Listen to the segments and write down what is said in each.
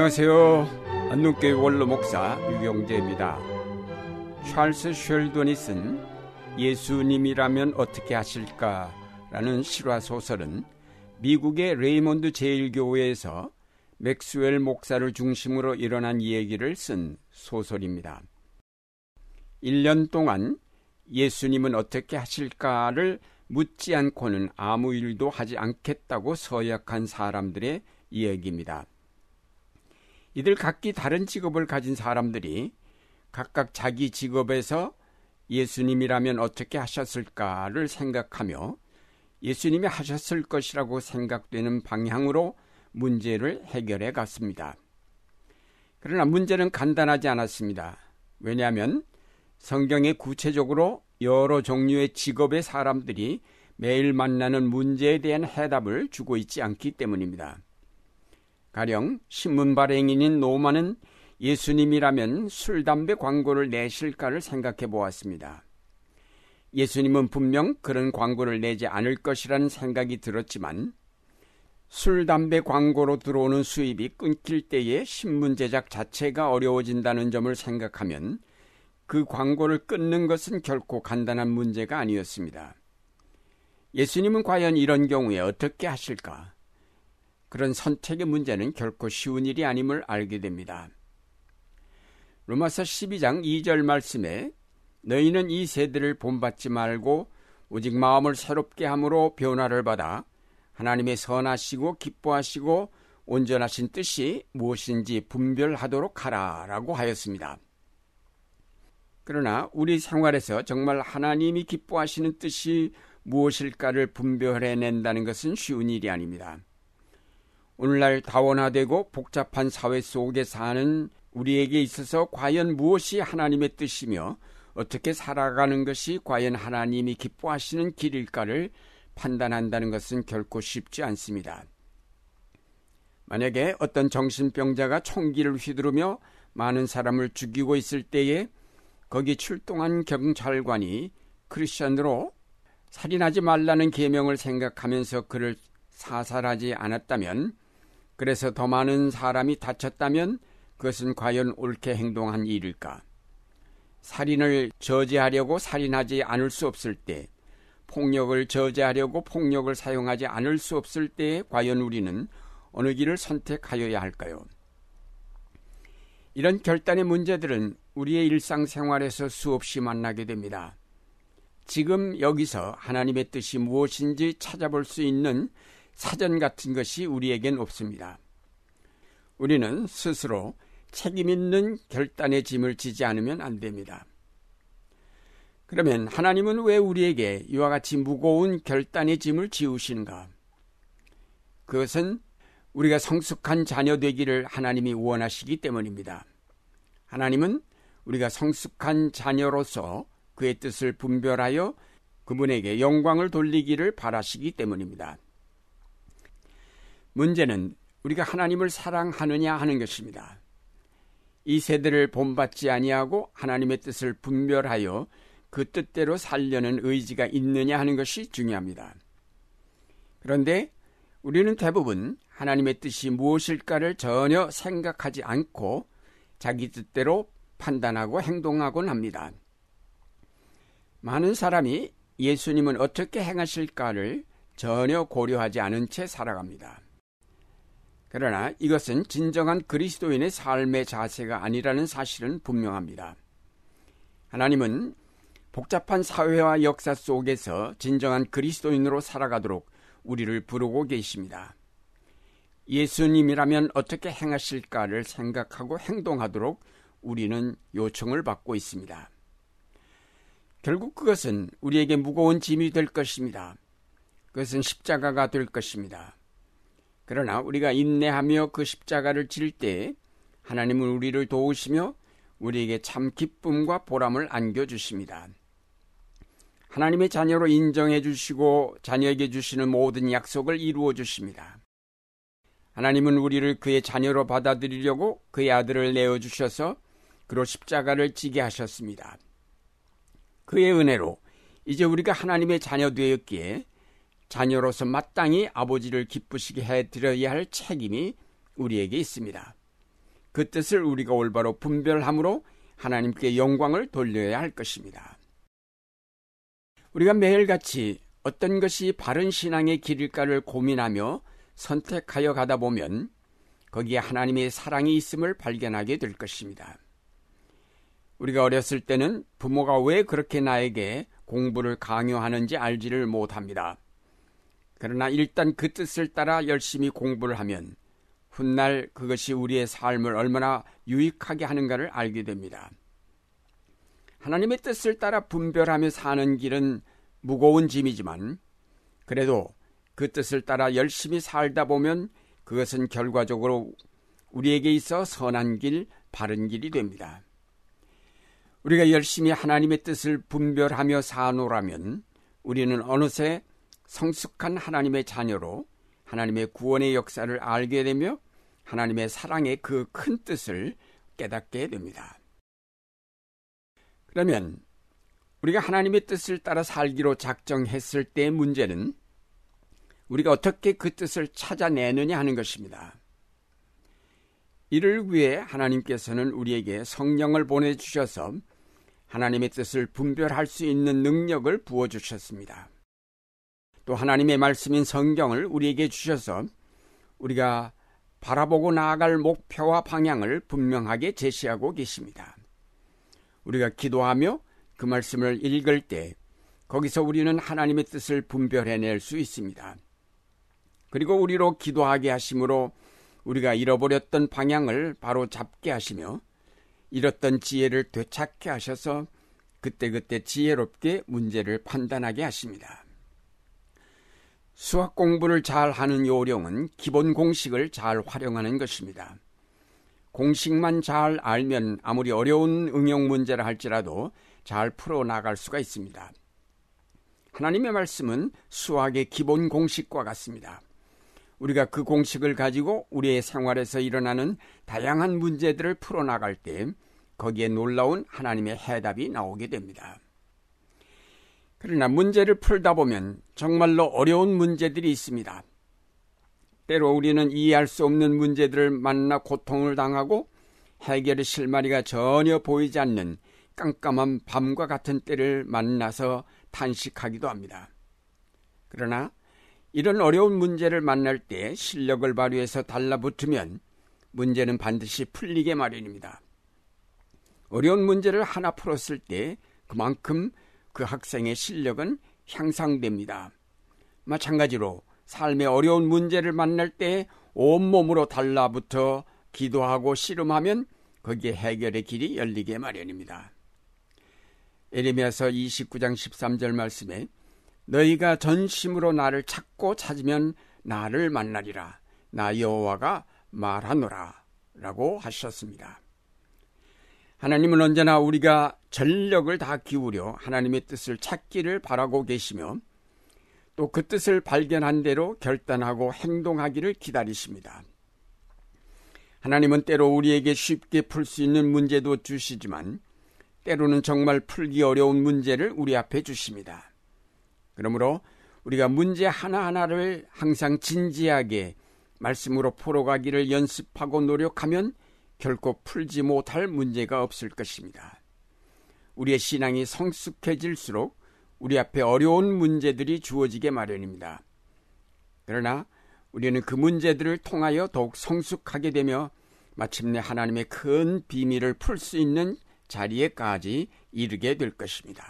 안녕하세요. 안동교회 원로 목사 유경재입니다. 찰스 쉘돈이 쓴 예수님이라면 어떻게 하실까 라는 실화 소설은 미국의 레이몬드 제일교회에서 맥스웰 목사를 중심으로 일어난 이야기를 쓴 소설입니다. 1년 동안 예수님은 어떻게 하실까를 묻지 않고는 아무 일도 하지 않겠다고 서약한 사람들의 이야기입니다. 이들 각기 다른 직업을 가진 사람들이 각각 자기 직업에서 예수님이라면 어떻게 하셨을까를 생각하며 예수님이 하셨을 것이라고 생각되는 방향으로 문제를 해결해 갔습니다. 그러나 문제는 간단하지 않았습니다. 왜냐하면 성경에 구체적으로 여러 종류의 직업의 사람들이 매일 만나는 문제에 대한 해답을 주고 있지 않기 때문입니다. 가령 신문 발행인인 노마는 예수님이라면 술, 담배 광고를 내실까를 생각해 보았습니다. 예수님은 분명 그런 광고를 내지 않을 것이라는 생각이 들었지만 술, 담배 광고로 들어오는 수입이 끊길 때에 신문 제작 자체가 어려워진다는 점을 생각하면 그 광고를 끊는 것은 결코 간단한 문제가 아니었습니다. 예수님은 과연 이런 경우에 어떻게 하실까? 그런 선택의 문제는 결코 쉬운 일이 아님을 알게 됩니다. 로마서 12장 2절 말씀에 너희는 이 세대를 본받지 말고 오직 마음을 새롭게 함으로 변화를 받아 하나님의 선하시고 기뻐하시고 온전하신 뜻이 무엇인지 분별하도록 하라 라고 하였습니다. 그러나 우리 생활에서 정말 하나님이 기뻐하시는 뜻이 무엇일까를 분별해낸다는 것은 쉬운 일이 아닙니다. 오늘날 다원화되고 복잡한 사회 속에 사는 우리에게 있어서 과연 무엇이 하나님의 뜻이며 어떻게 살아가는 것이 과연 하나님이 기뻐하시는 길일까를 판단한다는 것은 결코 쉽지 않습니다. 만약에 어떤 정신병자가 총기를 휘두르며 많은 사람을 죽이고 있을 때에 거기 출동한 경찰관이 크리스천으로 살인하지 말라는 계명을 생각하면서 그를 사살하지 않았다면 그래서 더 많은 사람이 다쳤다면 그것은 과연 옳게 행동한 일일까? 살인을 저지하려고 살인하지 않을 수 없을 때, 폭력을 저지하려고 폭력을 사용하지 않을 수 없을 때 과연 우리는 어느 길을 선택하여야 할까요? 이런 결단의 문제들은 우리의 일상생활에서 수없이 만나게 됩니다. 지금 여기서 하나님의 뜻이 무엇인지 찾아볼 수 있는 사전 같은 것이 우리에겐 없습니다. 우리는 스스로 책임 있는 결단의 짐을 지지 않으면 안 됩니다. 그러면 하나님은 왜 우리에게 이와 같이 무거운 결단의 짐을 지우시는가? 그것은 우리가 성숙한 자녀 되기를 하나님이 원하시기 때문입니다. 하나님은 우리가 성숙한 자녀로서 그의 뜻을 분별하여 그분에게 영광을 돌리기를 바라시기 때문입니다. 문제는 우리가 하나님을 사랑하느냐 하는 것입니다. 이 세대를 본받지 아니하고 하나님의 뜻을 분별하여 그 뜻대로 살려는 의지가 있느냐 하는 것이 중요합니다. 그런데 우리는 대부분 하나님의 뜻이 무엇일까를 전혀 생각하지 않고 자기 뜻대로 판단하고 행동하곤 합니다. 많은 사람이 예수님은 어떻게 행하실까를 전혀 고려하지 않은 채 살아갑니다. 그러나 이것은 진정한 그리스도인의 삶의 자세가 아니라는 사실은 분명합니다. 하나님은 복잡한 사회와 역사 속에서 진정한 그리스도인으로 살아가도록 우리를 부르고 계십니다. 예수님이라면 어떻게 행하실까를 생각하고 행동하도록 우리는 요청을 받고 있습니다. 결국 그것은 우리에게 무거운 짐이 될 것입니다. 그것은 십자가가 될 것입니다. 그러나 우리가 인내하며 그 십자가를 질 때 하나님은 우리를 도우시며 우리에게 참 기쁨과 보람을 안겨주십니다. 하나님의 자녀로 인정해 주시고 자녀에게 주시는 모든 약속을 이루어 주십니다. 하나님은 우리를 그의 자녀로 받아들이려고 그의 아들을 내어 주셔서 그로 십자가를 지게 하셨습니다. 그의 은혜로 이제 우리가 하나님의 자녀 되었기에 자녀로서 마땅히 아버지를 기쁘시게 해드려야 할 책임이 우리에게 있습니다. 그 뜻을 우리가 올바로 분별함으로 하나님께 영광을 돌려야 할 것입니다. 우리가 매일같이 어떤 것이 바른 신앙의 길일까를 고민하며 선택하여 가다 보면 거기에 하나님의 사랑이 있음을 발견하게 될 것입니다. 우리가 어렸을 때는 부모가 왜 그렇게 나에게 공부를 강요하는지 알지를 못합니다. 그러나 일단 그 뜻을 따라 열심히 공부를 하면 훗날 그것이 우리의 삶을 얼마나 유익하게 하는가를 알게 됩니다. 하나님의 뜻을 따라 분별하며 사는 길은 무거운 짐이지만 그래도 그 뜻을 따라 열심히 살다 보면 그것은 결과적으로 우리에게 있어 선한 길, 바른 길이 됩니다. 우리가 열심히 하나님의 뜻을 분별하며 사노라면 우리는 어느새 성숙한 하나님의 자녀로 하나님의 구원의 역사를 알게 되며 하나님의 사랑의 그 큰 뜻을 깨닫게 됩니다. 그러면 우리가 하나님의 뜻을 따라 살기로 작정했을 때의 문제는 우리가 어떻게 그 뜻을 찾아내느냐 하는 것입니다. 이를 위해 하나님께서는 우리에게 성령을 보내주셔서 하나님의 뜻을 분별할 수 있는 능력을 부어주셨습니다. 또 하나님의 말씀인 성경을 우리에게 주셔서 우리가 바라보고 나아갈 목표와 방향을 분명하게 제시하고 계십니다. 우리가 기도하며 그 말씀을 읽을 때 거기서 우리는 하나님의 뜻을 분별해낼 수 있습니다. 그리고 우리로 기도하게 하심으로 우리가 잃어버렸던 방향을 바로 잡게 하시며 잃었던 지혜를 되찾게 하셔서 그때그때 지혜롭게 문제를 판단하게 하십니다. 수학 공부를 잘 하는 요령은 기본 공식을 잘 활용하는 것입니다. 공식만 잘 알면 아무리 어려운 응용 문제를 할지라도 잘 풀어 나갈 수가 있습니다. 하나님의 말씀은 수학의 기본 공식과 같습니다. 우리가 그 공식을 가지고 우리의 생활에서 일어나는 다양한 문제들을 풀어나갈 때 거기에 놀라운 하나님의 해답이 나오게 됩니다. 그러나 문제를 풀다 보면 정말로 어려운 문제들이 있습니다. 때로 우리는 이해할 수 없는 문제들을 만나 고통을 당하고 해결의 실마리가 전혀 보이지 않는 깜깜한 밤과 같은 때를 만나서 탄식하기도 합니다. 그러나 이런 어려운 문제를 만날 때 실력을 발휘해서 달라붙으면 문제는 반드시 풀리게 마련입니다. 어려운 문제를 하나 풀었을 때 그만큼 그 학생의 실력은 향상됩니다. 마찬가지로 삶의 어려운 문제를 만날 때 온몸으로 달라붙어 기도하고 씨름하면 거기에 해결의 길이 열리게 마련입니다. 에레미야서 29장 13절 말씀에 너희가 전심으로 나를 찾고 찾으면 나를 만나리라. 나 여호와가 말하노라. 라고 하셨습니다. 하나님은 언제나 우리가 전력을 다 기울여 하나님의 뜻을 찾기를 바라고 계시며 또 그 뜻을 발견한 대로 결단하고 행동하기를 기다리십니다. 하나님은 때로 우리에게 쉽게 풀 수 있는 문제도 주시지만 때로는 정말 풀기 어려운 문제를 우리 앞에 주십니다. 그러므로 우리가 문제 하나하나를 항상 진지하게 말씀으로 풀어가기를 연습하고 노력하면 결코 풀지 못할 문제가 없을 것입니다. 우리의 신앙이 성숙해질수록 우리 앞에 어려운 문제들이 주어지게 마련입니다. 그러나 우리는 그 문제들을 통하여 더욱 성숙하게 되며 마침내 하나님의 큰 비밀을 풀 수 있는 자리에까지 이르게 될 것입니다.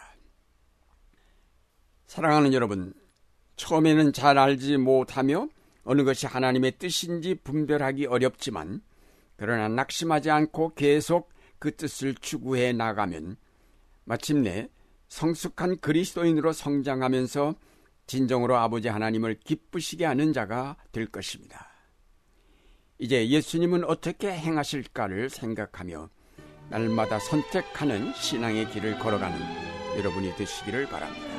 사랑하는 여러분, 처음에는 잘 알지 못하며 어느 것이 하나님의 뜻인지 분별하기 어렵지만 그러나 낙심하지 않고 계속 그 뜻을 추구해 나가면 마침내 성숙한 그리스도인으로 성장하면서 진정으로 아버지 하나님을 기쁘시게 하는 자가 될 것입니다. 이제 예수님은 어떻게 행하실까를 생각하며 날마다 선택하는 신앙의 길을 걸어가는 여러분이 되시기를 바랍니다.